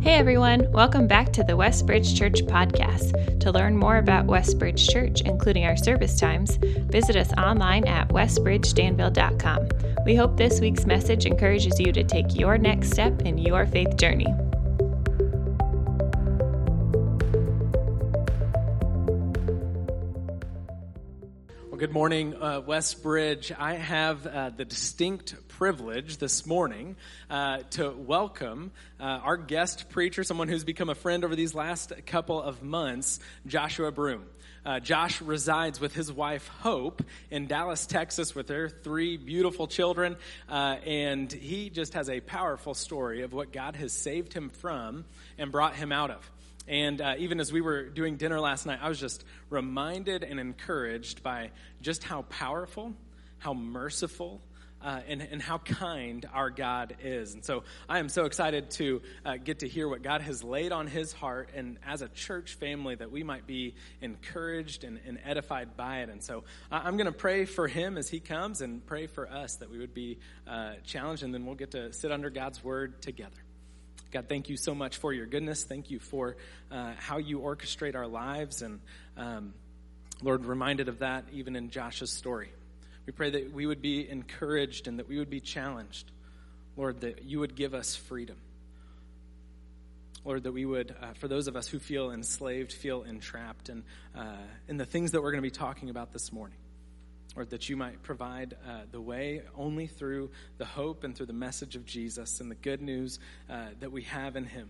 Hey everyone, welcome back to the Westbridge Church podcast. To learn more about Westbridge Church, including our service times, visit us online at westbridgedanville.com. We hope this week's message encourages you to take your next step in your faith journey. Well, good morning, uh, Westbridge. I have uh, the distinct privilege this morning uh, to welcome uh, our guest preacher, someone who's become a friend over these last couple of months, Joshua Broome. Uh, Josh resides with his wife Hope in Dallas, Texas, with their three beautiful children, uh, and he just has a powerful story of what God has saved him from and brought him out of. And uh, even as we were doing dinner last night, I was just reminded and encouraged by just how powerful, how merciful, uh, and, and how kind our God is. And so I am so excited to uh, get to hear what God has laid on his heart, and as a church family, that we might be encouraged and, and edified by it. And so I'm going to pray for him as he comes and pray for us that we would be uh, challenged, and then we'll get to sit under God's word together. God, thank you so much for your goodness. Thank you for uh, how you orchestrate our lives. And um, Lord, reminded of that even in Josh's story. We pray that we would be encouraged and that we would be challenged. Lord, that you would give us freedom. Lord, that we would, uh, for those of us who feel enslaved, feel entrapped, and uh, in the things that we're going to be talking about this morning. Or that you might provide uh, the way only through the hope and through the message of Jesus and the good news uh, that we have in Him.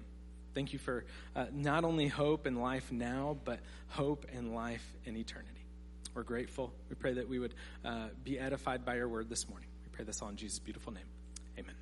Thank you for uh, not only hope and life now, but hope and life in eternity. We're grateful. We pray that we would uh, be edified by your word this morning. We pray this all in Jesus' beautiful name. Amen.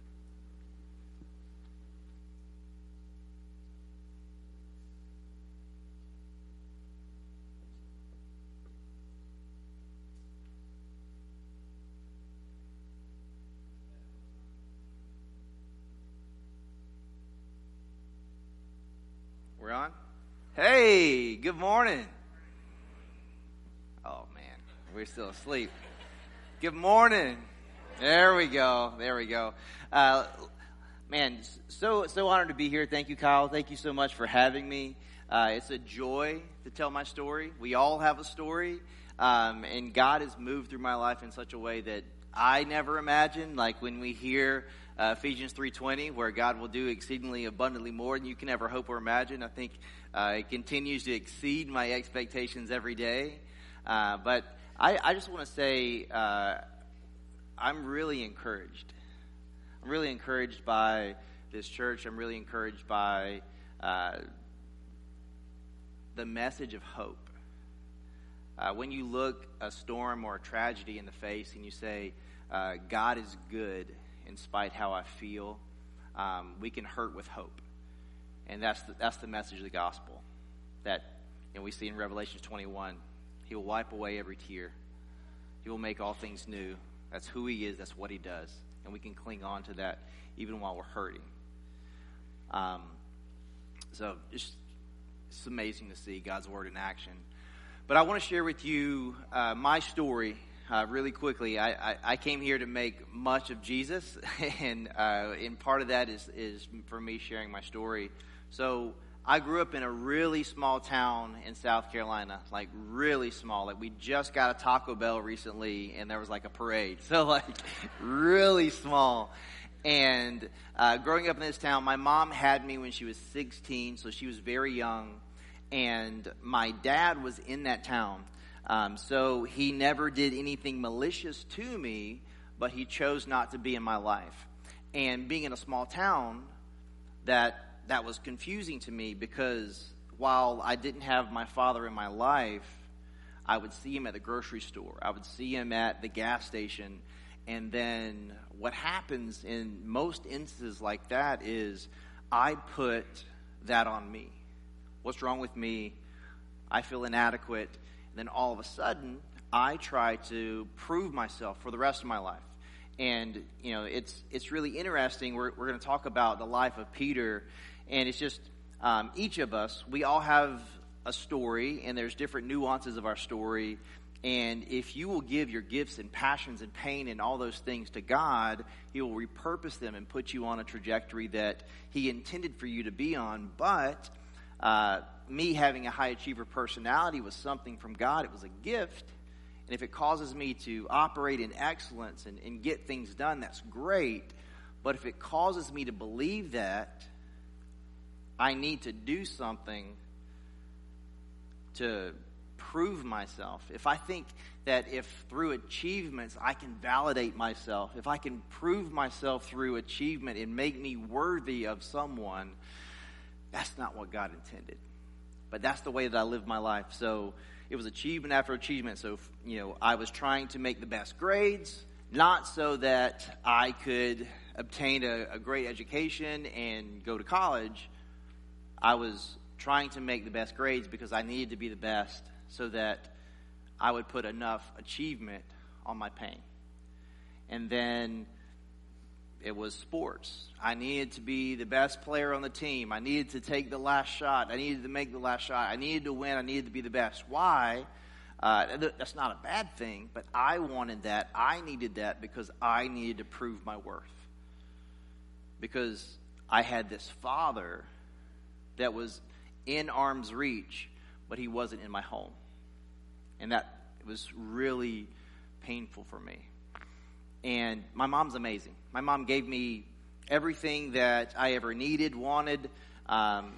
We're on? Hey, good morning. Oh man, we're still asleep. Good morning. There we go. There we go. Uh, man, so so honored to be here. Thank you, Kyle. Thank you so much for having me. Uh, it's a joy to tell my story. We all have a story, um, and God has moved through my life in such a way that I never imagined. Like when we hear uh, Ephesians 3:20, where God will do exceedingly abundantly more than you can ever hope or imagine. I think uh, it continues to exceed my expectations every day. Uh, but I, I just want to say uh, I'm really encouraged. I'm really encouraged by this church. I'm really encouraged by uh, the message of hope. Uh, when you look a storm or a tragedy in the face and you say, God is good in spite how I feel. Um, we can hurt with hope. And that's the, that's the message of the gospel that you know, we see in Revelation 21. He will wipe away every tear. He will make all things new. That's who he is. That's what he does. And we can cling on to that even while we're hurting. Um, so it's, it's amazing to see God's word in action. But I want to share with you uh, my story uh, really quickly. I, I, I, came here to make much of Jesus, and, uh, and part of that is, is for me sharing my story. So I grew up in a really small town in South Carolina, like really small. Like we just got a Taco Bell recently, and there was like a parade. So like really small. And uh, growing up in this town, my mom had me when she was 16, so she was very young. And my dad was in that town. Um, so he never did anything malicious to me, but he chose not to be in my life. And being in a small town, that that was confusing to me because while I didn't have my father in my life, I would see him at the grocery store. I would see him at the gas station. And then what happens in most instances like that is I put that on me. What's wrong with me? I feel inadequate then all of a sudden, I try to prove myself for the rest of my life. And, you know, it's, it's really interesting. We're, we're going to talk about the life of Peter. And it's just um, each of us, we all have a story, and there's different nuances of our story. And if you will give your gifts and passions and pain and all those things to God, He will repurpose them and put you on a trajectory that He intended for you to be on. But uh, me having a high achiever personality was something from God, it was a gift. And if it causes me to operate in excellence and, and get things done, that's great. But if it causes me to believe that I need to do something to prove myself, if I think that if through achievements I can validate myself, if I can prove myself through achievement and make me worthy of someone, that's not what God intended. But that's the way that I lived my life. So it was achievement after achievement. So, you know, I was trying to make the best grades, not so that I could obtain a, a great education and go to college. I was trying to make the best grades because I needed to be the best so that I would put enough achievement on my pain. And then it was sports. I needed to be the best player on the team. I needed to take the last shot. I needed to make the last shot. I needed to win. I needed to be the best. Why? Uh, that's not a bad thing, but I wanted that. I needed that because I needed to prove my worth. Because I had this father that was in arm's reach, but he wasn't in my home. And that was really painful for me. And my mom's amazing. My mom gave me everything that I ever needed, wanted. Um,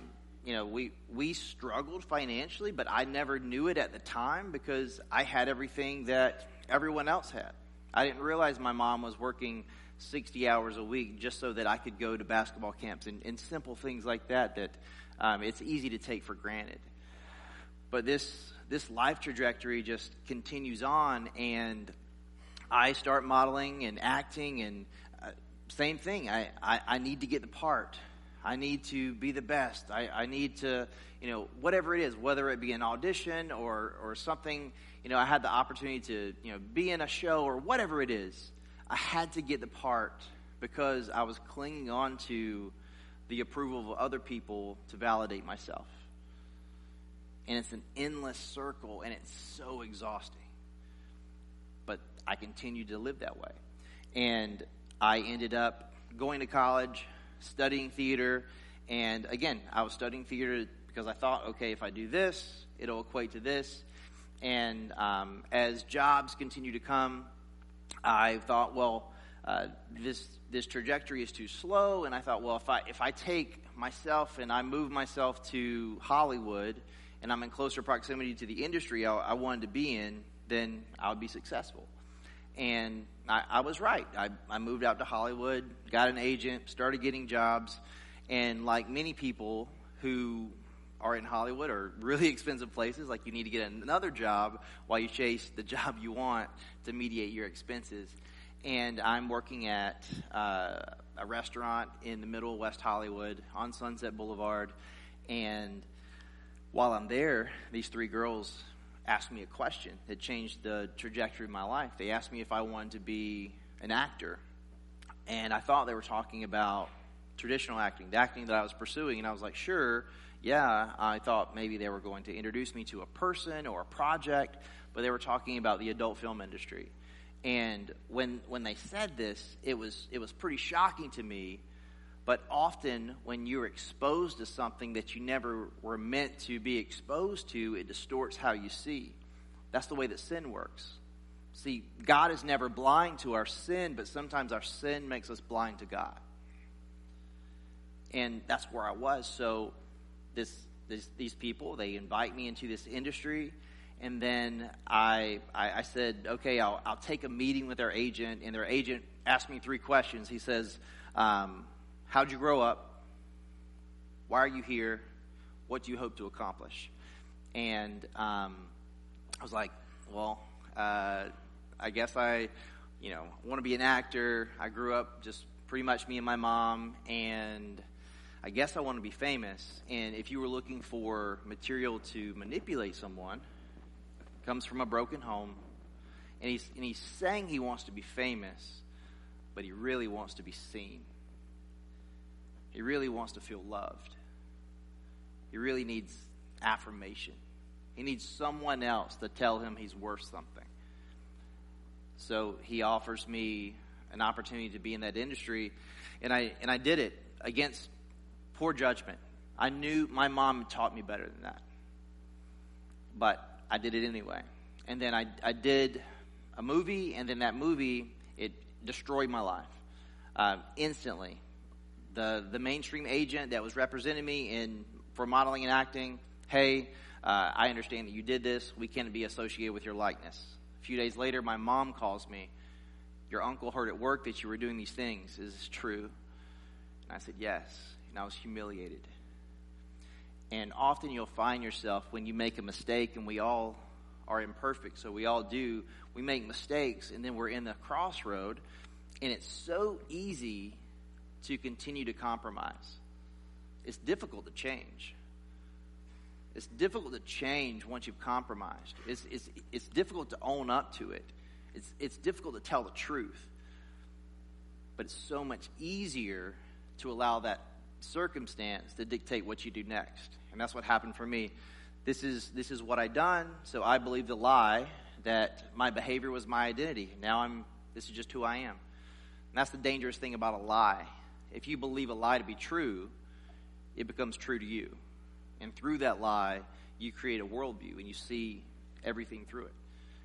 you know, we we struggled financially, but I never knew it at the time because I had everything that everyone else had. I didn't realize my mom was working 60 hours a week just so that I could go to basketball camps and, and simple things like that that um, it's easy to take for granted. But this this life trajectory just continues on, and I start modeling and acting, and uh, same thing. I, I, I, need to get the part. I need to be the best. I, I need to, you know, whatever it is, whether it be an audition or, or something, you know, I had the opportunity to, you know, be in a show or whatever it is. I had to get the part because I was clinging on to the approval of other people to validate myself. And it's an endless circle and it's so exhausting. I continued to live that way. And I ended up going to college, studying theater. And again, I was studying theater because I thought, okay, if I do this, it'll equate to this. And um, as jobs continue to come, I thought, well, uh, this this trajectory is too slow. And I thought, well, if I if I take myself and I move myself to Hollywood, and I'm in closer proximity to the industry I, I wanted to be in, then I would be successful. And I, I was right. I, I moved out to Hollywood, got an agent, started getting jobs. And like many people who are in Hollywood or really expensive places, like you need to get another job while you chase the job you want to mediate your expenses. And I'm working at uh, a restaurant in the middle of West Hollywood on Sunset Boulevard. And while I'm there, these three girls asked me a question that changed the trajectory of my life. They asked me if I wanted to be an actor. And I thought they were talking about traditional acting, the acting that I was pursuing. And I was like, sure, yeah. I thought maybe they were going to introduce me to a person or a project, but they were talking about the adult film industry. And when, when they said this, it was, it was pretty shocking to me. But often, when you're exposed to something that you never were meant to be exposed to, it distorts how you see. That's the way that sin works. See, God is never blind to our sin, but sometimes our sin makes us blind to God. And that's where I was. So, this, this these people, they invite me into this industry. And then I, I, I said, okay, I'll, I'll take a meeting with their agent. And their agent asked me three questions. He says, um, How'd you grow up? Why are you here? What do you hope to accomplish? And um, I was like, well, uh, I guess I, you know, want to be an actor. I grew up just pretty much me and my mom, and I guess I want to be famous. And if you were looking for material to manipulate someone, comes from a broken home, and he's and he's saying he wants to be famous, but he really wants to be seen. He really wants to feel loved. He really needs affirmation. He needs someone else to tell him he's worth something. So he offers me an opportunity to be in that industry, and I and I did it against poor judgment. I knew my mom taught me better than that, but I did it anyway. And then I I did a movie, and then that movie it destroyed my life uh, instantly. The the mainstream agent that was representing me in for modeling and acting, hey, uh, I understand that you did this. We can't be associated with your likeness. A few days later, my mom calls me. Your uncle heard at work that you were doing these things. Is this true? And I said, Yes. And I was humiliated. And often you'll find yourself when you make a mistake, and we all are imperfect, so we all do. We make mistakes, and then we're in the crossroad, and it's so easy to continue to compromise. It's difficult to change. It's difficult to change once you've compromised. It's, it's, it's difficult to own up to it. It's, it's difficult to tell the truth. But it's so much easier to allow that circumstance to dictate what you do next. And that's what happened for me. This is, this is what I done, so I believe the lie that my behavior was my identity. Now I'm, this is just who I am. And that's the dangerous thing about a lie. If you believe a lie to be true, it becomes true to you. And through that lie, you create a worldview and you see everything through it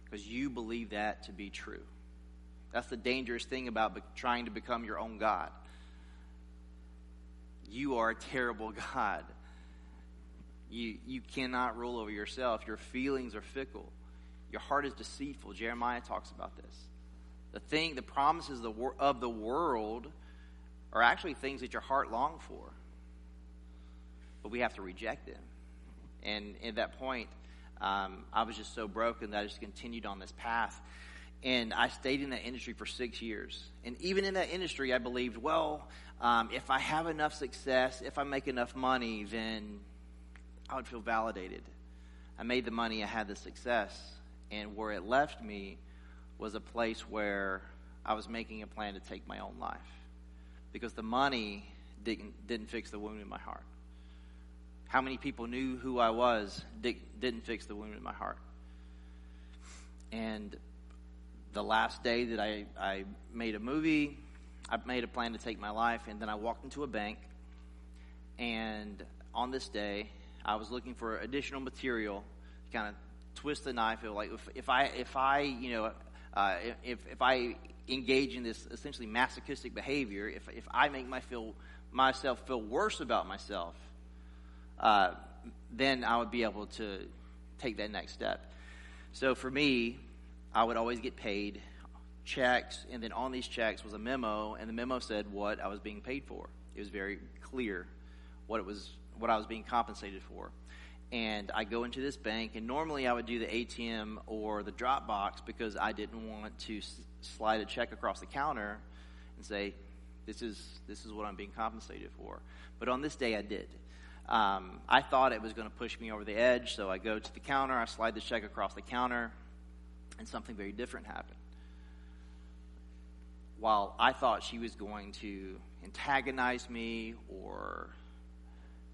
because you believe that to be true. That's the dangerous thing about be- trying to become your own God. You are a terrible God. You, you cannot rule over yourself. Your feelings are fickle. Your heart is deceitful. Jeremiah talks about this. The thing, the promises of the, wor- of the world are actually things that your heart longs for but we have to reject them. And at that point, um, I was just so broken that I just continued on this path. And I stayed in that industry for six years. And even in that industry, I believed, well, um, if I have enough success, if I make enough money, then I would feel validated. I made the money, I had the success. And where it left me was a place where I was making a plan to take my own life. Because the money didn't, didn't fix the wound in my heart. How many people knew who I was didn't fix the wound in my heart. And the last day that I, I made a movie, I made a plan to take my life, and then I walked into a bank. And on this day, I was looking for additional material to kind of twist the knife. Like if, if I, if I, you know, uh, if if I engage in this essentially masochistic behavior, if if I make my feel myself feel worse about myself, uh, then I would be able to take that next step. So for me, I would always get paid checks, and then on these checks was a memo, and the memo said what I was being paid for. It was very clear what it was, what I was being compensated for. And I go into this bank, and normally I would do the ATM or the drop box because I didn't want to s- slide a check across the counter and say, "This is this is what I'm being compensated for." But on this day, I did. Um, I thought it was going to push me over the edge, so I go to the counter, I slide the check across the counter, and something very different happened. While I thought she was going to antagonize me or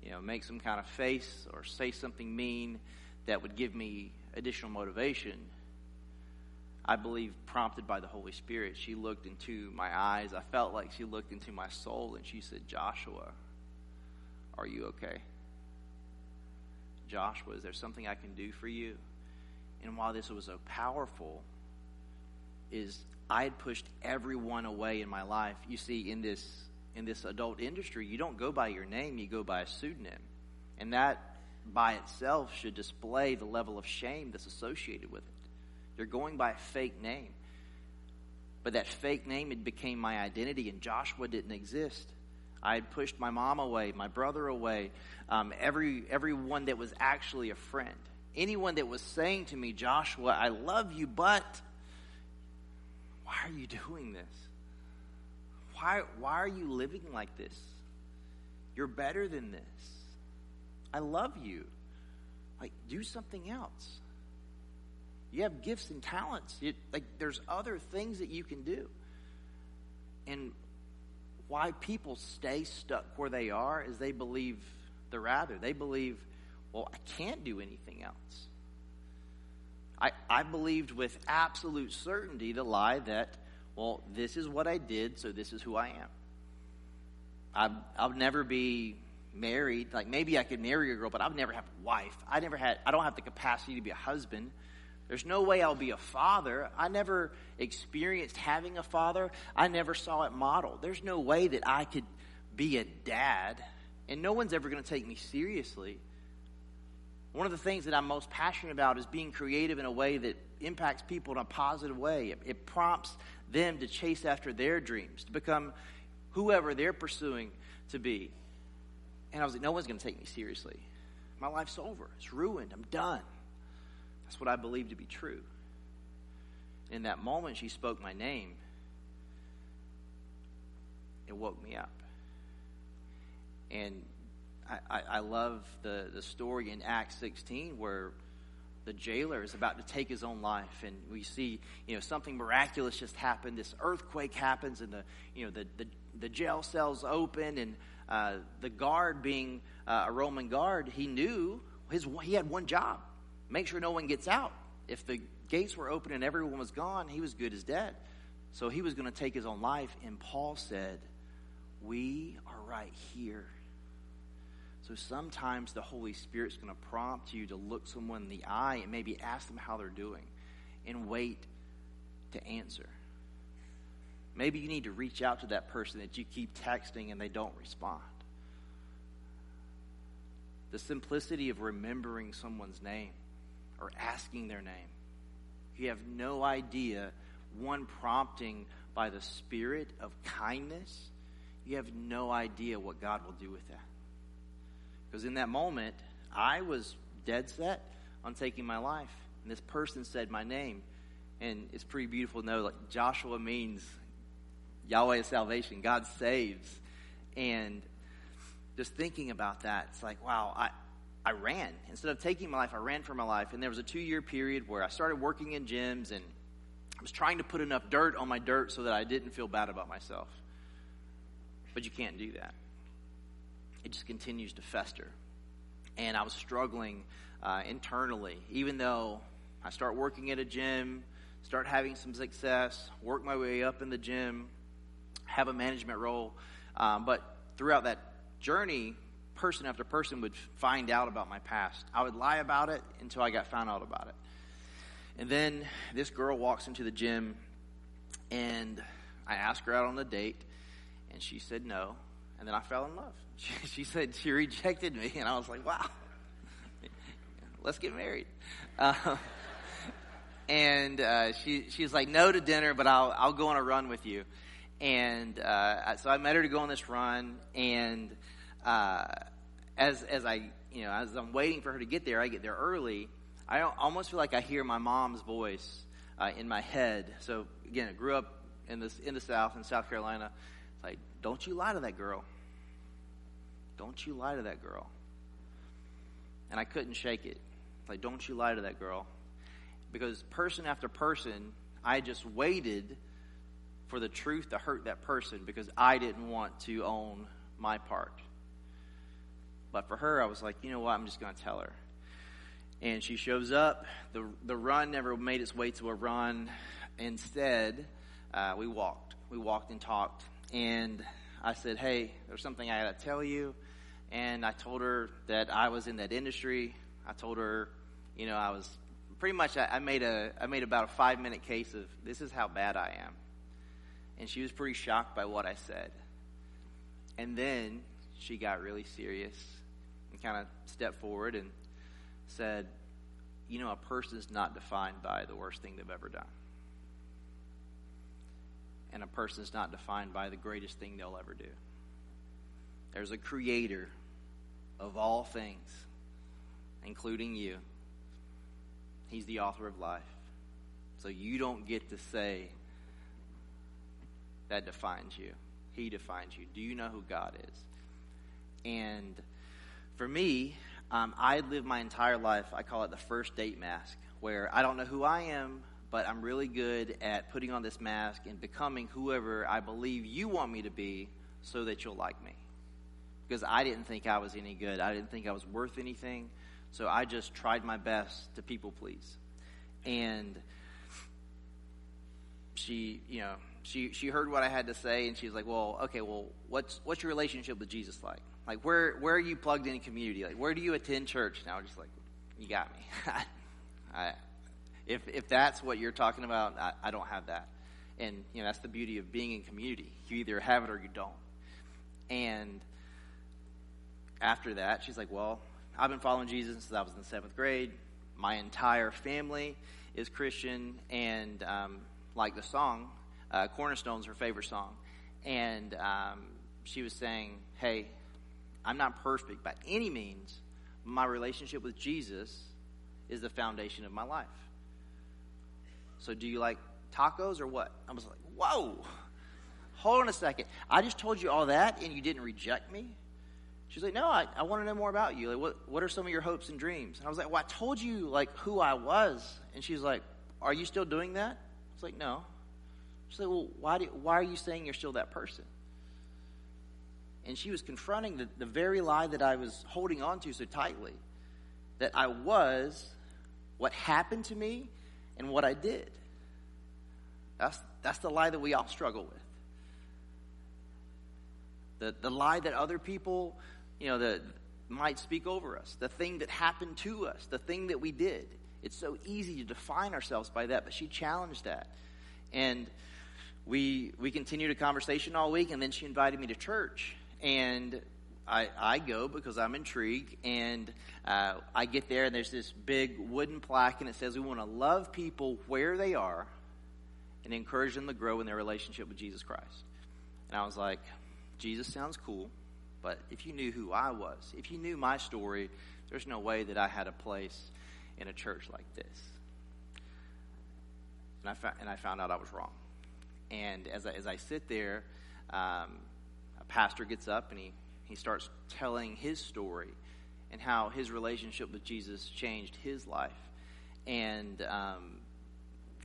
you know, make some kind of face or say something mean that would give me additional motivation, I believe prompted by the Holy Spirit, she looked into my eyes. I felt like she looked into my soul and she said, Joshua, are you okay? Joshua, is there something I can do for you? And while this was so powerful, is I had pushed everyone away in my life. You see, in this in this adult industry, you don't go by your name, you go by a pseudonym. And that by itself should display the level of shame that's associated with it. You're going by a fake name. But that fake name, it became my identity, and Joshua didn't exist. I had pushed my mom away, my brother away, um, every everyone that was actually a friend. Anyone that was saying to me, Joshua, I love you, but why are you doing this? Why, why are you living like this? You're better than this. I love you. Like, do something else. You have gifts and talents. Like, there's other things that you can do. And why people stay stuck where they are is they believe the rather. They believe, well, I can't do anything else. I, I believed with absolute certainty the lie that, well, this is what I did, so this is who I am. I, I'll never be married. Like maybe I could marry a girl, but I'll never have a wife. I never had. I don't have the capacity to be a husband. There's no way I'll be a father. I never experienced having a father. I never saw it modeled. There's no way that I could be a dad, and no one's ever going to take me seriously. One of the things that I'm most passionate about is being creative in a way that impacts people in a positive way. It, it prompts them to chase after their dreams, to become whoever they're pursuing to be. And I was like, no one's going to take me seriously. My life's over. It's ruined. I'm done. That's what I believe to be true. In that moment, she spoke my name. It woke me up. And I, I, I love the, the story in Acts 16 where the jailer is about to take his own life and we see you know something miraculous just happened this earthquake happens and the you know the the, the jail cells open and uh, the guard being uh, a roman guard he knew his he had one job make sure no one gets out. If the gates were open and everyone was gone, he was good as dead. So he was going to take his own life. And Paul said, We are right here. So sometimes the Holy Spirit's going to prompt you to look someone in the eye and maybe ask them how they're doing and wait to answer. Maybe you need to reach out to that person that you keep texting and they don't respond. The simplicity of remembering someone's name or asking their name. You have no idea, one prompting by the spirit of kindness, you have no idea what God will do with that. Because in that moment, I was dead set on taking my life. And this person said my name. And it's pretty beautiful to know like Joshua means Yahweh is salvation. God saves. And just thinking about that, it's like, wow, I, I ran. Instead of taking my life, I ran for my life. And there was a two year period where I started working in gyms and I was trying to put enough dirt on my dirt so that I didn't feel bad about myself. But you can't do that. It just continues to fester. And I was struggling uh, internally, even though I start working at a gym, start having some success, work my way up in the gym, have a management role. Um, but throughout that journey, person after person would find out about my past. I would lie about it until I got found out about it. And then this girl walks into the gym, and I asked her out on a date, and she said no. And then I fell in love. She, she said she rejected me, and I was like, wow, let's get married. Uh, and uh, she she's like, no to dinner, but I'll I'll go on a run with you. And uh, so I met her to go on this run, and uh, as as I you know as I'm waiting for her to get there, I get there early. I almost feel like I hear my mom's voice uh, in my head. So again, I grew up in this in the South in South Carolina. It's like, don't you lie to that girl. Don't you lie to that girl. And I couldn't shake it. Like, don't you lie to that girl. Because person after person, I just waited for the truth to hurt that person because I didn't want to own my part. But for her, I was like, you know what? I'm just going to tell her. And she shows up. The, the run never made its way to a run. Instead, uh, we walked. We walked and talked. And I said, hey, there's something I got to tell you. And I told her that I was in that industry. I told her, you know, I was pretty much, I, I made a, I made about a five minute case of this is how bad I am. And she was pretty shocked by what I said. And then she got really serious and kind of stepped forward and said, You know, a person is not defined by the worst thing they've ever done. And a person is not defined by the greatest thing they'll ever do. There's a creator of all things, including you. He's the author of life. So you don't get to say that defines you. He defines you. Do you know who God is? And for me, um, I live my entire life, I call it the first date mask, where I don't know who I am, but I'm really good at putting on this mask and becoming whoever I believe you want me to be so that you'll like me. Because I didn't think I was any good, I didn't think I was worth anything, so I just tried my best to people please. and she, you know, she she heard what I had to say, and she was like, "Well, okay, well, what's what's your relationship with Jesus like? Like, where where are you plugged in community? Like, where do you attend church?" Now, just like, you got me. I, if if that's what you're talking about, I, I don't have that, and you know that's the beauty of being in community. You either have it or you don't. And after that, she's like, "Well, I've been following Jesus since I was in seventh grade. My entire family is Christian, and um, like the song, uh, Cornerstone's her favorite song. And um, she was saying, Hey, I'm not perfect by any means. My relationship with Jesus is the foundation of my life. So, do you like tacos or what? I was like, Whoa, hold on a second. I just told you all that and you didn't reject me? She's like, No, I, I want to know more about you. Like, what, what are some of your hopes and dreams? And I was like, Well, I told you, like, who I was. And she's like, Are you still doing that? I was like, No. She's like, well, why, do, why are you saying you're still that person? And she was confronting the, the very lie that I was holding on to so tightly that I was what happened to me and what I did. That's, that's the lie that we all struggle with. The, the lie that other people, you know, that might speak over us, the thing that happened to us, the thing that we did. It's so easy to define ourselves by that, but she challenged that. And we we continued a conversation all week, and then she invited me to church, and I, I go because I'm intrigued, and uh, I get there, and there's this big wooden plaque, and it says we want to love people where they are, and encourage them to grow in their relationship with Jesus Christ. And I was like, Jesus sounds cool, but if you knew who I was, if you knew my story, there's no way that I had a place in a church like this. And I, fa- and I found out I was wrong. And as I, as I sit there, um, a pastor gets up and he, he starts telling his story and how his relationship with Jesus changed his life. And um,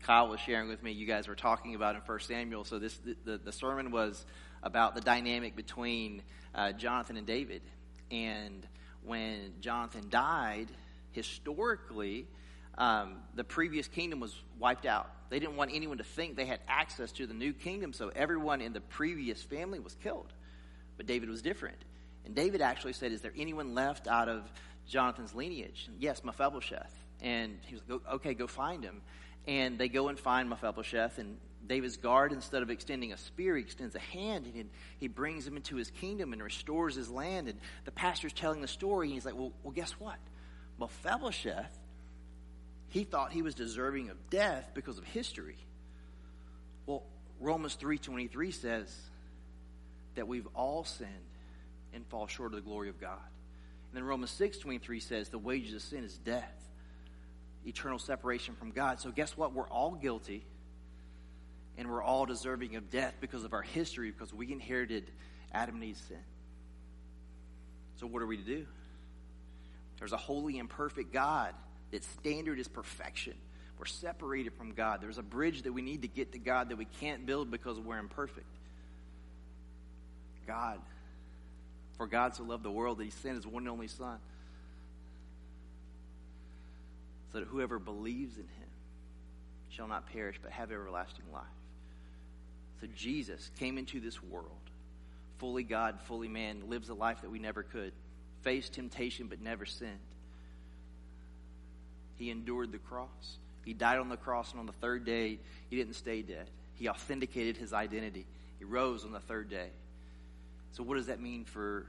Kyle was sharing with me, you guys were talking about in First Samuel. So this the, the sermon was about the dynamic between uh, Jonathan and David. And when Jonathan died, historically, um, the previous kingdom was wiped out. They didn't want anyone to think they had access to the new kingdom, so everyone in the previous family was killed. But David was different. And David actually said, Is there anyone left out of Jonathan's lineage? Yes, Mephibosheth. And he was like, Okay, go find him. And they go and find Mephibosheth, and David's guard, instead of extending a spear, he extends a hand and he brings him into his kingdom and restores his land. And the pastor's telling the story, and he's like, Well, well guess what? Mephibosheth he thought he was deserving of death because of history. Well, Romans 3:23 says that we've all sinned and fall short of the glory of God. And then Romans 6:23 says the wages of sin is death, eternal separation from God. So guess what? We're all guilty and we're all deserving of death because of our history because we inherited Adam and Eve's sin. So what are we to do? There's a holy and perfect God That standard is perfection. We're separated from God. There's a bridge that we need to get to God that we can't build because we're imperfect. God. For God so loved the world that he sent his one and only Son. So that whoever believes in him shall not perish but have everlasting life. So Jesus came into this world, fully God, fully man, lives a life that we never could, faced temptation but never sinned he endured the cross. He died on the cross, and on the third day, he didn't stay dead. He authenticated his identity. He rose on the third day. So, what does that mean for,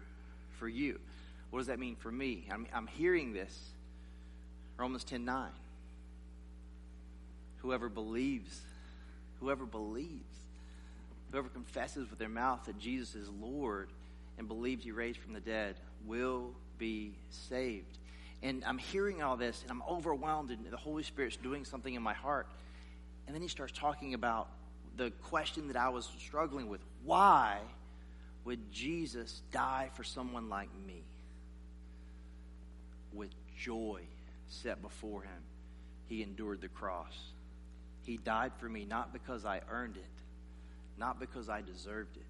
for you? What does that mean for me? I'm, I'm hearing this. Romans 10 9. Whoever believes, whoever believes, whoever confesses with their mouth that Jesus is Lord and believes he raised from the dead will be saved. And I'm hearing all this and I'm overwhelmed, and the Holy Spirit's doing something in my heart. And then he starts talking about the question that I was struggling with why would Jesus die for someone like me? With joy set before him, he endured the cross. He died for me not because I earned it, not because I deserved it,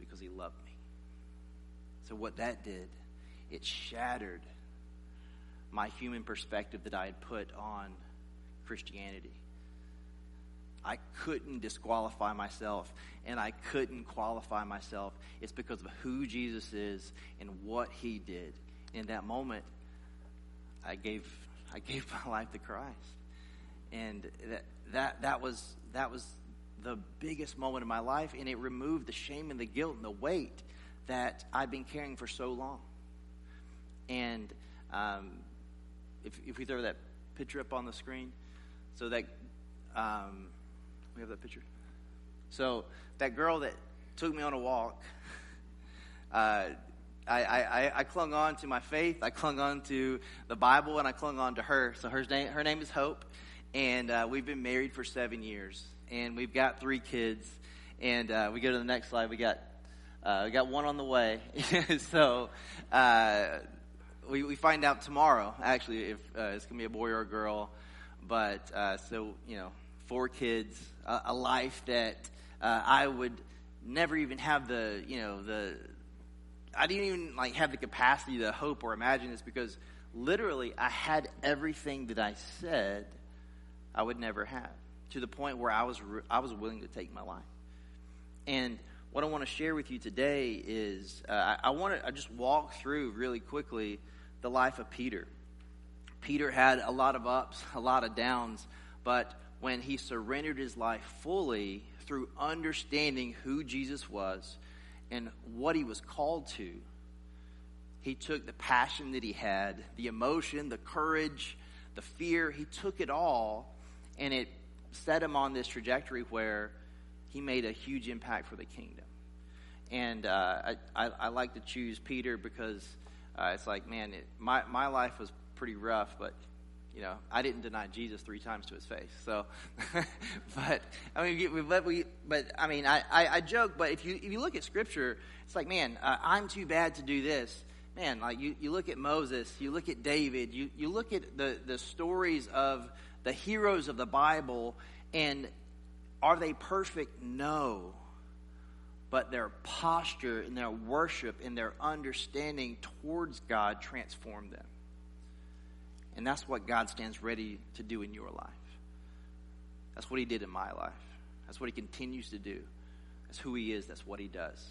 because he loved me. So, what that did, it shattered my human perspective that I had put on Christianity. I couldn't disqualify myself, and I couldn't qualify myself. It's because of who Jesus is and what He did. In that moment, I gave I gave my life to Christ, and that that that was that was the biggest moment of my life, and it removed the shame and the guilt and the weight that I've been carrying for so long. And um, if if we throw that picture up on the screen, so that. Um, we have that picture. So that girl that took me on a walk, uh, I, I, I clung on to my faith. I clung on to the Bible, and I clung on to her. So her name her name is Hope, and uh, we've been married for seven years, and we've got three kids. And uh, we go to the next slide. We got uh, we got one on the way. so uh, we we find out tomorrow actually if uh, it's gonna be a boy or a girl. But so you know four kids, a, a life that uh, I would never even have the, you know, the, I didn't even like have the capacity to hope or imagine this because literally I had everything that I said I would never have to the point where I was, I was willing to take my life. And what I want to share with you today is uh, I, I want to I just walk through really quickly the life of Peter. Peter had a lot of ups, a lot of downs, but when he surrendered his life fully through understanding who Jesus was and what he was called to. He took the passion that he had, the emotion, the courage, the fear, he took it all and it set him on this trajectory where he made a huge impact for the kingdom. And uh, I, I, I, like to choose Peter because uh, it's like, man, it, my, my life was pretty rough, but you know, I didn't deny Jesus three times to his face. So, but I mean, but we, but I mean, I, I, I, joke, but if you if you look at Scripture, it's like, man, uh, I'm too bad to do this. Man, like you, you look at Moses, you look at David, you, you look at the, the stories of the heroes of the Bible, and are they perfect? No. But their posture and their worship and their understanding towards God transformed them. And that's what God stands ready to do in your life. That's what He did in my life. That's what He continues to do. That's who He is. That's what He does.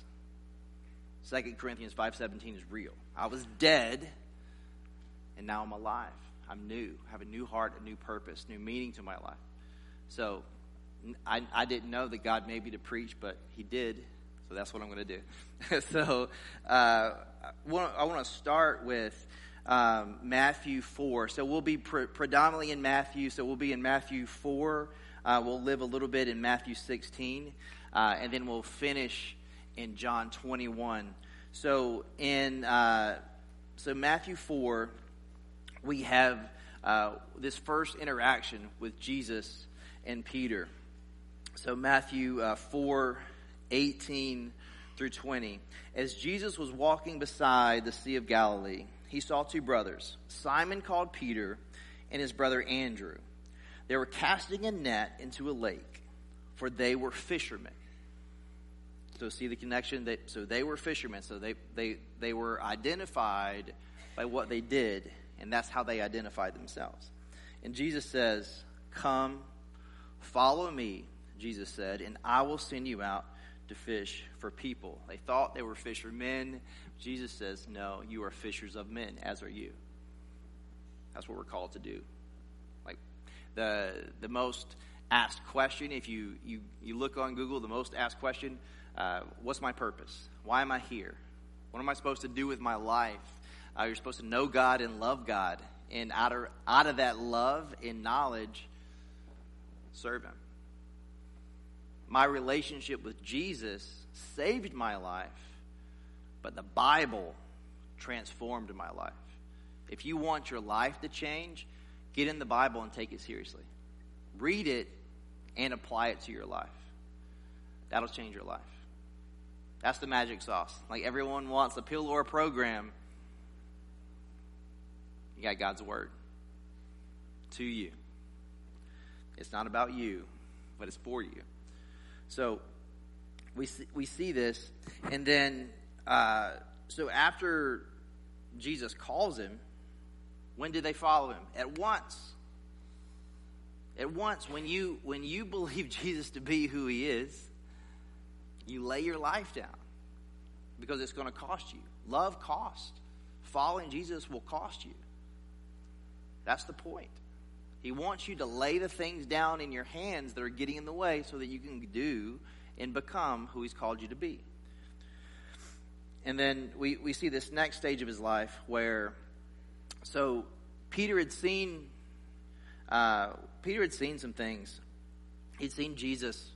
2 Corinthians 5.17 is real. I was dead, and now I'm alive. I'm new. I have a new heart, a new purpose, new meaning to my life. So I, I didn't know that God made me to preach, but He did. So that's what I'm going to do. so uh, I want to start with um, Matthew 4. So we'll be pre- predominantly in Matthew. So we'll be in Matthew 4. Uh, we'll live a little bit in Matthew 16. Uh, and then we'll finish in John 21. So in uh, so Matthew 4, we have uh, this first interaction with Jesus and Peter. So Matthew uh, 4, 18 through 20. As Jesus was walking beside the Sea of Galilee, he saw two brothers, Simon called Peter and his brother Andrew. They were casting a net into a lake, for they were fishermen. So see the connection that so they were fishermen, so they they they were identified by what they did, and that's how they identified themselves. And Jesus says, "Come, follow me," Jesus said, "and I will send you out to fish for people." They thought they were fishermen. Jesus says, No, you are fishers of men, as are you. That's what we're called to do. Like the the most asked question, if you, you, you look on Google, the most asked question, uh, what's my purpose? Why am I here? What am I supposed to do with my life? Uh, you're supposed to know God and love God. And out of, out of that love and knowledge, serve Him. My relationship with Jesus saved my life but the Bible transformed my life. If you want your life to change, get in the Bible and take it seriously. Read it and apply it to your life. That'll change your life. That's the magic sauce. Like everyone wants a pill or a program. You got God's word to you. It's not about you, but it's for you. So we see, we see this, and then uh, so after Jesus calls him, when do they follow him? At once. At once, when you, when you believe Jesus to be who he is, you lay your life down because it's going to cost you. Love cost. Following Jesus will cost you. That's the point. He wants you to lay the things down in your hands that are getting in the way so that you can do and become who He's called you to be. And then we, we see this next stage of his life where, so Peter had seen, uh, Peter had seen some things. He'd seen Jesus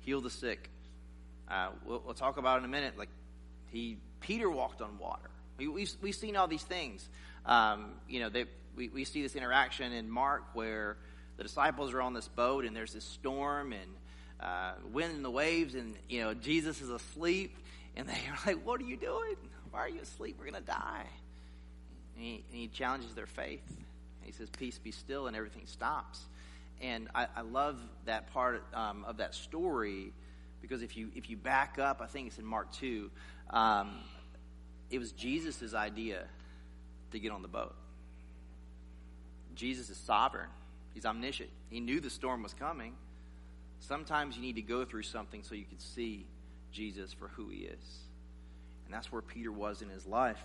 heal the sick. Uh, we'll, we'll, talk about in a minute. Like he, Peter walked on water. We, we've, we've seen all these things. Um, you know, they, we, we see this interaction in Mark where the disciples are on this boat and there's this storm and uh, wind and the waves, and you know Jesus is asleep, and they are like, "What are you doing? Why are you asleep? We're gonna die." And he, and he challenges their faith. He says, "Peace, be still," and everything stops. And I, I love that part um, of that story because if you if you back up, I think it's in Mark two. Um, it was Jesus' idea to get on the boat. Jesus is sovereign. He's omniscient. He knew the storm was coming. Sometimes you need to go through something so you can see Jesus for who he is. And that's where Peter was in his life.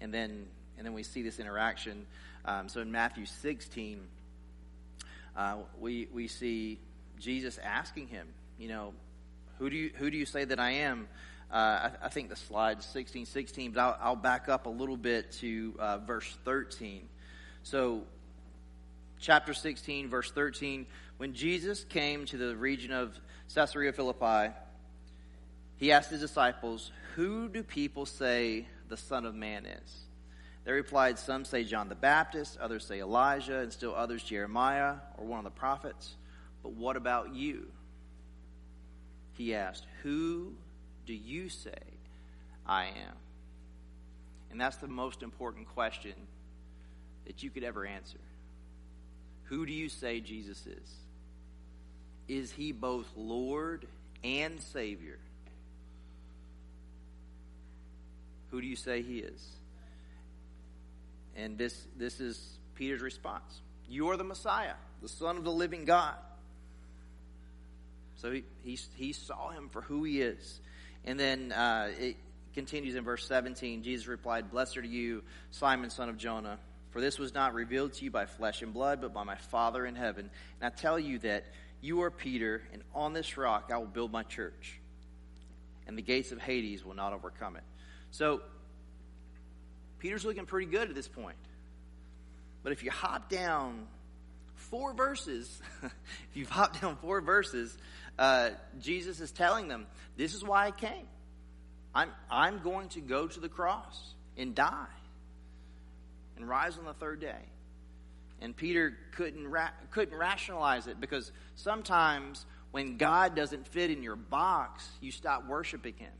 And then, and then we see this interaction. Um, so in Matthew 16, uh, we, we see Jesus asking him, you know, who do you, who do you say that I am? Uh, I, I, think the slide 16, 16, but I'll, I'll back up a little bit to uh, verse 13. So, chapter 16, verse 13 when Jesus came to the region of Caesarea Philippi, he asked his disciples, Who do people say the Son of Man is? They replied, Some say John the Baptist, others say Elijah, and still others Jeremiah or one of the prophets. But what about you? He asked, Who do you say I am? And that's the most important question that you could ever answer. Who do you say Jesus is? is he both Lord and Savior? Who do you say he is? And this, this is Peter's response. You are the Messiah, the Son of the living God. So he, he, he saw him for who he is. And then uh, it continues in verse 17. Jesus replied, Blessed are you, Simon, son of Jonah, for this was not revealed to you by flesh and blood, but by my Father in heaven. And I tell you that you are Peter, and on this rock I will build my church, and the gates of Hades will not overcome it. So, Peter's looking pretty good at this point. But if you hop down four verses, if you hop down four verses, uh, Jesus is telling them, This is why I came. I'm, I'm going to go to the cross and die and rise on the third day. And Peter couldn't, ra- couldn't rationalize it because sometimes when God doesn't fit in your box, you stop worshiping Him.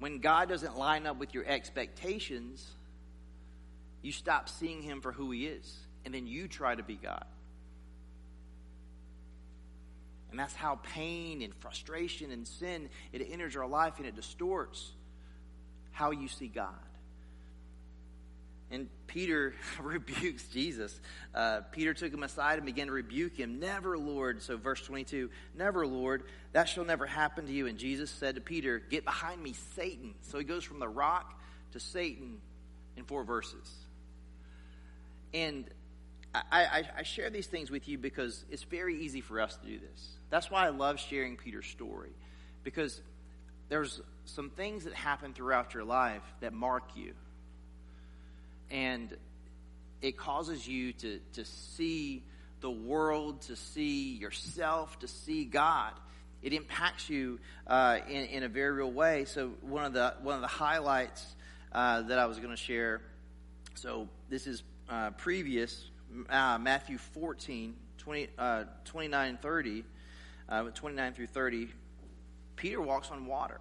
When God doesn't line up with your expectations, you stop seeing Him for who He is. And then you try to be God. And that's how pain and frustration and sin it enters our life and it distorts how you see God. And Peter rebukes Jesus. Uh, Peter took him aside and began to rebuke him. Never, Lord. So, verse 22 Never, Lord, that shall never happen to you. And Jesus said to Peter, Get behind me, Satan. So he goes from the rock to Satan in four verses. And I, I, I share these things with you because it's very easy for us to do this. That's why I love sharing Peter's story. Because there's some things that happen throughout your life that mark you and it causes you to, to see the world, to see yourself, to see God. It impacts you uh, in, in a very real way. So one of the one of the highlights uh, that I was going to share. So this is uh, previous uh, Matthew 14, 20, uh, 29 30, uh, 29 through 30. Peter walks on water.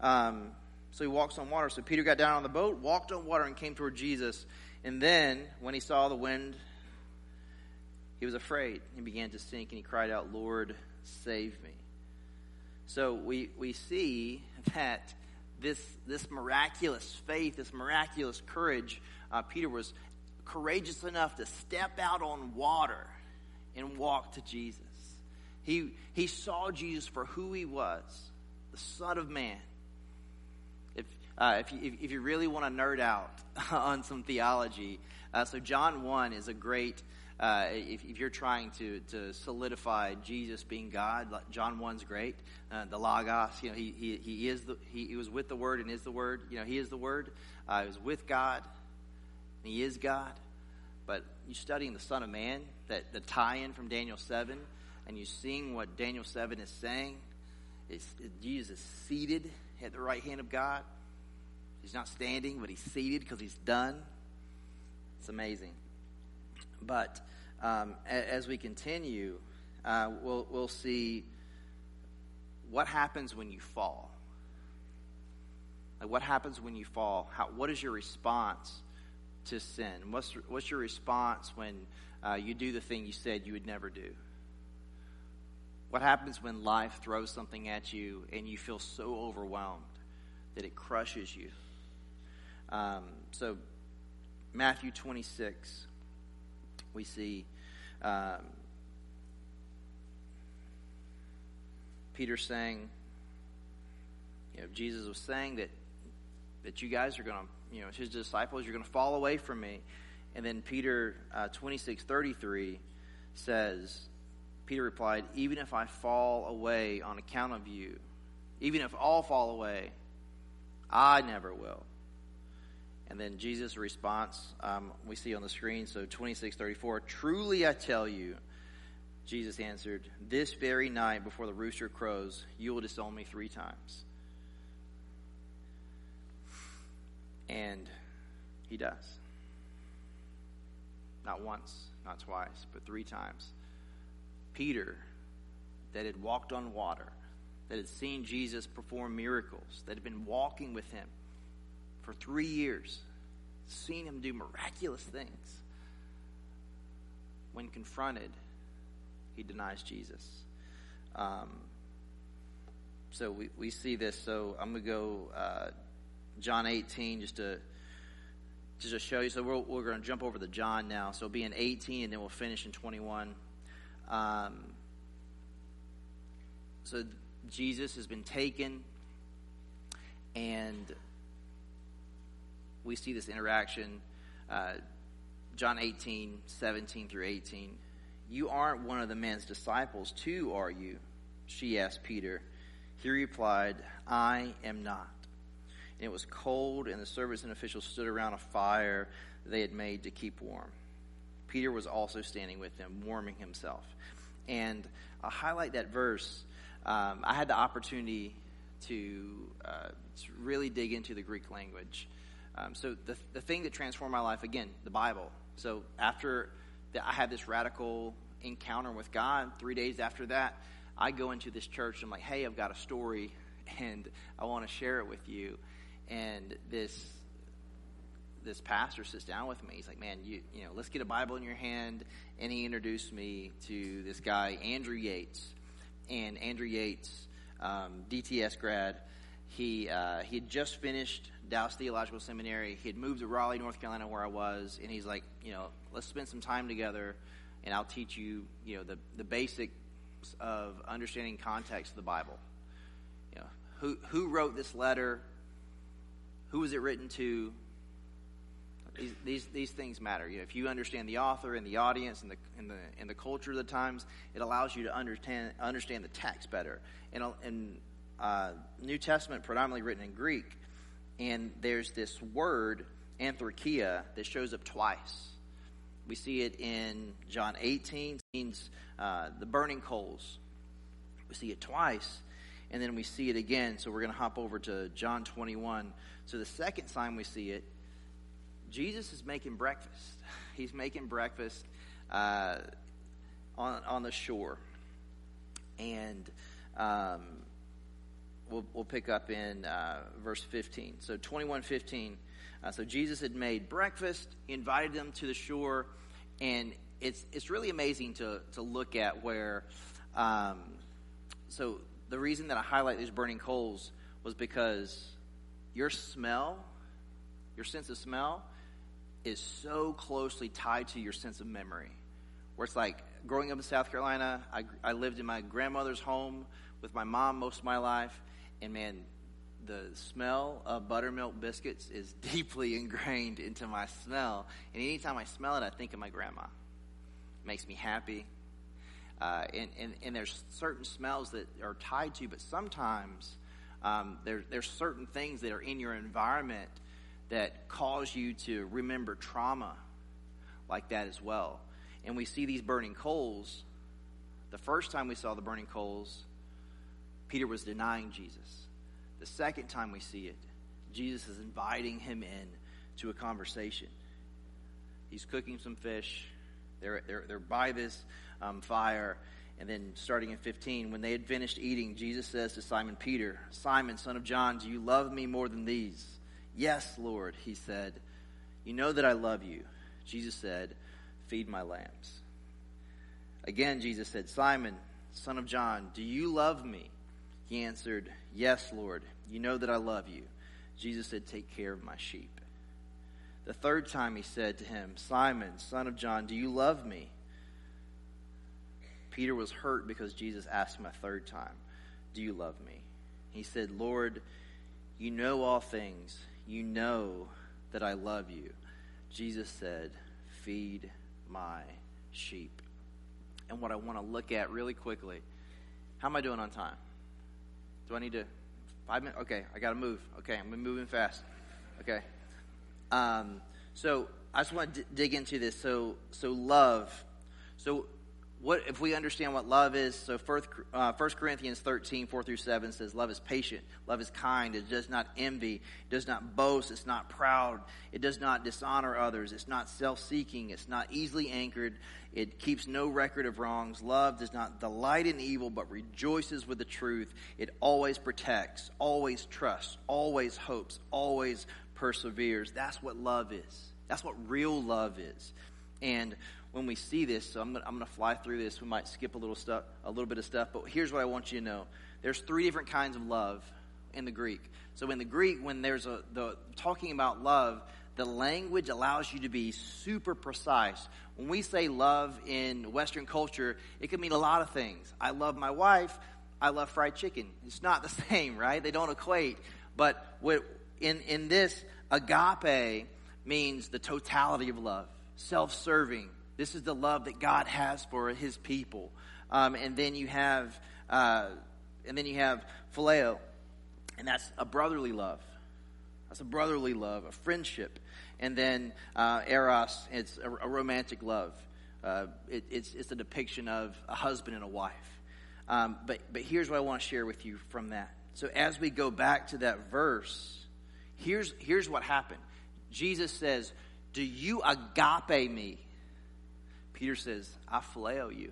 Um, so he walks on water. So Peter got down on the boat, walked on water, and came toward Jesus. And then, when he saw the wind, he was afraid. He began to sink, and he cried out, Lord, save me. So we, we see that this, this miraculous faith, this miraculous courage, uh, Peter was courageous enough to step out on water and walk to Jesus. He, he saw Jesus for who he was, the Son of Man. Uh, if, you, if, you really want to nerd out on some theology, uh, so John 1 is a great, uh, if, if, you're trying to, to solidify Jesus being God, John 1's great. Uh, the Logos, you know, he, he, he, is the, he, he, was with the Word and is the Word. You know, he is the Word. Uh, he was with God, and he is God. But you studying the Son of Man, that the tie-in from Daniel 7, and you seeing what Daniel 7 is saying, is Jesus seated at the right hand of God. He's not standing, but he's seated because he's done. It's amazing. But um, as we continue, uh, we'll, we'll see what happens when you fall. Like what happens when you fall? How, what is your response to sin? What's, what's your response when uh, you do the thing you said you would never do? What happens when life throws something at you and you feel so overwhelmed that it crushes you? Um, so, Matthew 26, we see um, Peter saying, you know, Jesus was saying that that you guys are going to, you know, his disciples, you're going to fall away from me. And then Peter uh, 26, 33 says, Peter replied, Even if I fall away on account of you, even if all fall away, I never will. And then Jesus' response, um, we see on the screen. So 2634, truly I tell you, Jesus answered, This very night before the rooster crows, you will disown me three times. And he does. Not once, not twice, but three times. Peter, that had walked on water, that had seen Jesus perform miracles, that had been walking with him for three years, seen him do miraculous things. When confronted, he denies Jesus. Um, so we, we see this. So I'm going to go uh, John 18 just to just to show you. So we're, we're going to jump over to John now. So it'll be in 18 and then we'll finish in 21. Um, so Jesus has been taken and we see this interaction. Uh, John 18, 17 through 18. You aren't one of the man's disciples, too, are you? She asked Peter. He replied, I am not. And it was cold, and the servants and officials stood around a fire they had made to keep warm. Peter was also standing with them, warming himself. And I'll highlight that verse. Um, I had the opportunity to, uh, to really dig into the Greek language. Um, so the, the thing that transformed my life, again, the Bible. So after the, I had this radical encounter with God, three days after that, I go into this church I'm like, hey, I've got a story and I want to share it with you. And this this pastor sits down with me. He's like, "Man, you you know, let's get a Bible in your hand." And he introduced me to this guy, Andrew Yates. And Andrew Yates, um, DTS grad, he uh, he had just finished Dallas Theological Seminary. He had moved to Raleigh, North Carolina, where I was, and he's like, you know, let's spend some time together, and I'll teach you, you know, the the basics of understanding context of the Bible. You know, who who wrote this letter? Who was it written to? These, these, these things matter. You know, if you understand the author and the audience and the, and, the, and the culture of the times, it allows you to understand, understand the text better. And, and uh, New Testament, predominantly written in Greek, and there's this word, anthrakia, that shows up twice. We see it in John 18, means uh, the burning coals. We see it twice, and then we see it again. So we're going to hop over to John 21. So the second time we see it, Jesus is making breakfast. He's making breakfast uh, on on the shore, and um, we'll, we'll pick up in uh, verse 15. So 21 15. Uh, so Jesus had made breakfast, invited them to the shore, and it's, it's really amazing to, to look at where. Um, so the reason that I highlight these burning coals was because your smell, your sense of smell, is so closely tied to your sense of memory. where it's like growing up in South Carolina, I, I lived in my grandmother's home with my mom most of my life, and man, the smell of buttermilk biscuits is deeply ingrained into my smell. And anytime I smell it, I think of my grandma. It makes me happy. Uh, and, and, and there's certain smells that are tied to, but sometimes um, there, there's certain things that are in your environment that cause you to remember trauma like that as well. And we see these burning coals. The first time we saw the burning coals, Peter was denying Jesus. The second time we see it, Jesus is inviting him in to a conversation. He's cooking some fish. They're, they're, they're by this um, fire. And then starting in 15, when they had finished eating, Jesus says to Simon Peter, Simon, son of John, do you love me more than these? Yes, Lord, he said. You know that I love you. Jesus said, Feed my lambs. Again, Jesus said, Simon, son of John, do you love me? He answered, Yes, Lord, you know that I love you. Jesus said, Take care of my sheep. The third time he said to him, Simon, son of John, do you love me? Peter was hurt because Jesus asked him a third time, Do you love me? He said, Lord, you know all things. You know that I love you. Jesus said, Feed my sheep. And what I want to look at really quickly how am I doing on time? Do I need to? Five minutes? Okay, I got to move. Okay, I'm moving fast. Okay. Um, so I just want to d- dig into this. So, so love. So what if we understand what love is? So first, uh, 1 Corinthians 13, 4 through 7 says, Love is patient, love is kind, it does not envy, it does not boast, it's not proud, it does not dishonor others, it's not self seeking, it's not easily angered, it keeps no record of wrongs. Love does not delight in evil, but rejoices with the truth. It always protects, always trusts, always hopes, always perseveres. That's what love is. That's what real love is. And when we see this, so I'm, going to fly through this. We might skip a little stuff, a little bit of stuff, but here's what I want you to know. There's three different kinds of love in the Greek. So in the Greek, when there's a the talking about love, the language allows you to be super precise. When we say love in Western culture, it can mean a lot of things. I love my wife. I love fried chicken. It's not the same, right? They don't equate. But what, in in this, agape means the totality of love, self-serving, this is the love that God has for His people. Um, and then you have, uh, and then you have phileo, and that's a brotherly love. That's a brotherly love, a friendship. And then uh, eros, it's a, a romantic love. Uh, it, it's, it's a depiction of a husband and a wife. Um, but, but here's what I want to share with you from that. So as we go back to that verse, here's, here's what happened. Jesus says, Do you agape me? Peter says, I phileo you.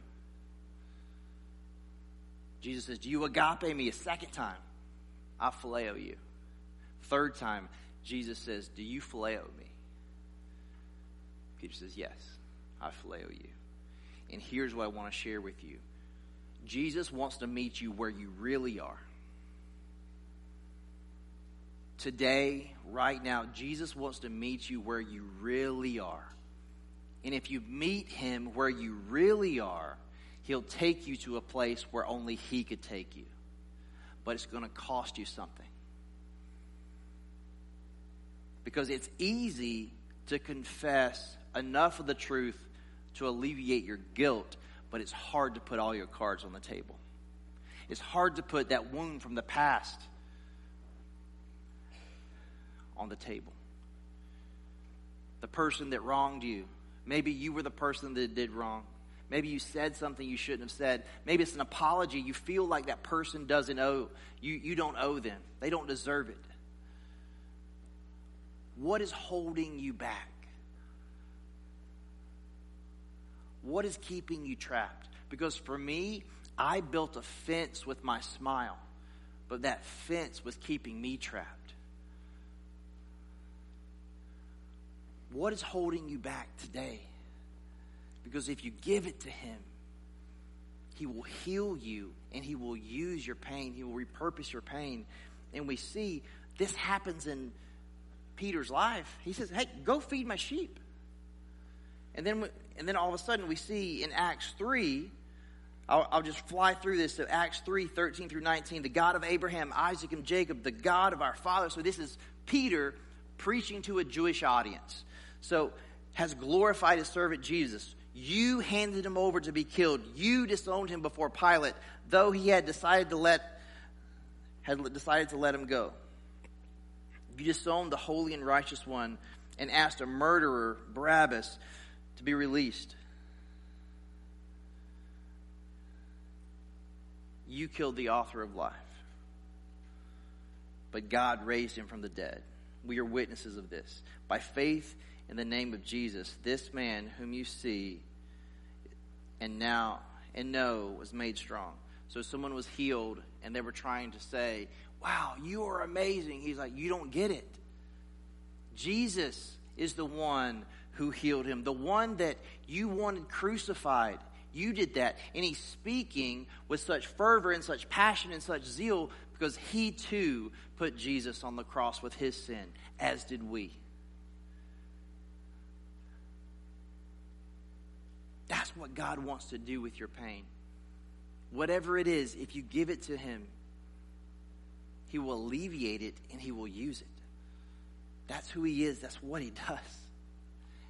Jesus says, Do you agape me a second time? I phileo you. Third time, Jesus says, Do you phileo me? Peter says, Yes, I phileo you. And here's what I want to share with you Jesus wants to meet you where you really are. Today, right now, Jesus wants to meet you where you really are. And if you meet him where you really are, he'll take you to a place where only he could take you. But it's going to cost you something. Because it's easy to confess enough of the truth to alleviate your guilt, but it's hard to put all your cards on the table. It's hard to put that wound from the past on the table. The person that wronged you, Maybe you were the person that did wrong. Maybe you said something you shouldn't have said. Maybe it's an apology. You feel like that person doesn't owe you. You don't owe them. They don't deserve it. What is holding you back? What is keeping you trapped? Because for me, I built a fence with my smile, but that fence was keeping me trapped. What is holding you back today? Because if you give it to Him, He will heal you and He will use your pain. He will repurpose your pain. And we see this happens in Peter's life. He says, Hey, go feed my sheep. And then, and then all of a sudden we see in Acts 3, I'll, I'll, just fly through this. So Acts 3, 13 through 19, the God of Abraham, Isaac, and Jacob, the God of our father. So this is Peter preaching to a Jewish audience. So has glorified his servant Jesus. You handed him over to be killed. You disowned him before Pilate, though he had decided to let had decided to let him go. You disowned the holy and righteous one and asked a murderer, Barabbas, to be released. You killed the author of life, but God raised him from the dead. We are witnesses of this. By faith in the name of Jesus, this man whom you see and now and know was made strong. So someone was healed and they were trying to say, Wow, you are amazing. He's like, You don't get it. Jesus is the one who healed him, the one that you wanted crucified. You did that. And he's speaking with such fervor and such passion and such zeal because he too put Jesus on the cross with his sin, as did we. That's what God wants to do with your pain. Whatever it is, if you give it to Him, He will alleviate it and He will use it. That's who He is, that's what He does.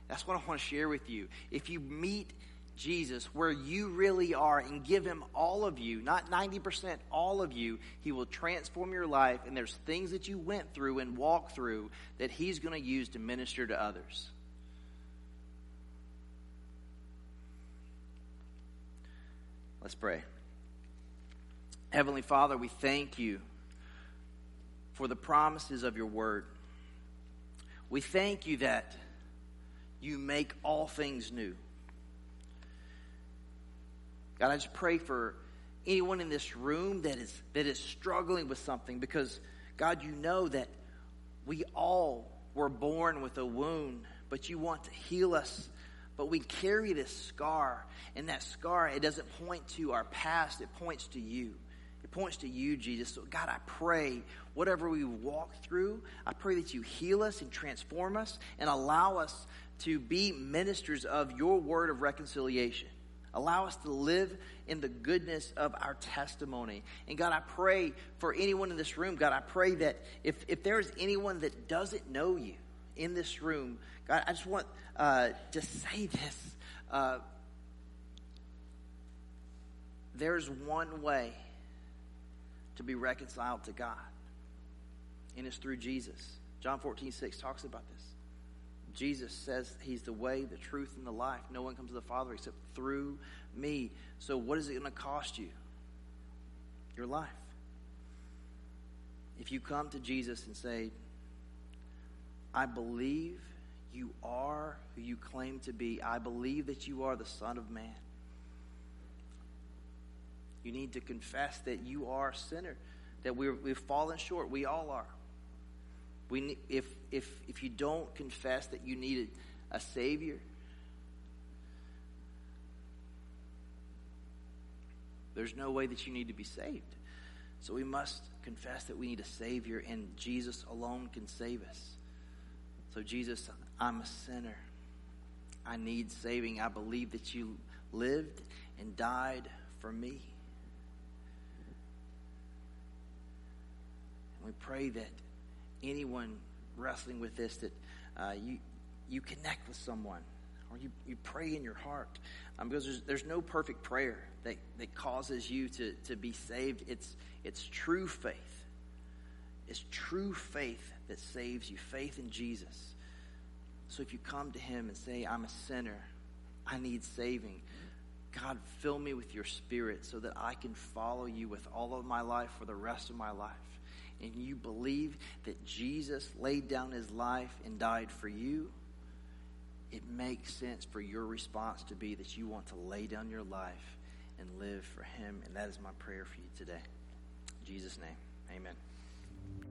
That's what I want to share with you. If you meet Jesus where you really are and give Him all of you, not 90%, all of you, He will transform your life. And there's things that you went through and walked through that He's going to use to minister to others. Let's pray. Heavenly Father, we thank you for the promises of your word. We thank you that you make all things new. God, I just pray for anyone in this room that is that is struggling with something because God, you know that we all were born with a wound, but you want to heal us but we carry this scar, and that scar, it doesn't point to our past, it points to you. It points to you, Jesus. So, God, I pray whatever we walk through, I pray that you heal us and transform us and allow us to be ministers of your word of reconciliation. Allow us to live in the goodness of our testimony. And God, I pray for anyone in this room, God, I pray that if, if there is anyone that doesn't know you in this room, God, I just want uh, to say this. Uh, there's one way to be reconciled to God, and it's through Jesus. John 14, 6 talks about this. Jesus says he's the way, the truth, and the life. No one comes to the Father except through me. So, what is it going to cost you? Your life. If you come to Jesus and say, I believe you are who you claim to be. I believe that you are the Son of Man. You need to confess that you are a sinner, that we have fallen short. We all are. We, if, if, if you don't confess that you needed a Savior, there's no way that you need to be saved. So we must confess that we need a Savior, and Jesus alone can save us. So, Jesus, I'm a sinner. I need saving. I believe that you lived and died for me. And we pray that anyone wrestling with this, that uh, you, you connect with someone or you, you pray in your heart. Um, because there's, there's no perfect prayer that, that causes you to, to be saved. It's, it's true faith. It's true faith that saves you, faith in Jesus. So if you come to Him and say, I'm a sinner, I need saving, God, fill me with your spirit so that I can follow you with all of my life for the rest of my life. And you believe that Jesus laid down his life and died for you, it makes sense for your response to be that you want to lay down your life and live for him. And that is my prayer for you today. In Jesus' name, amen.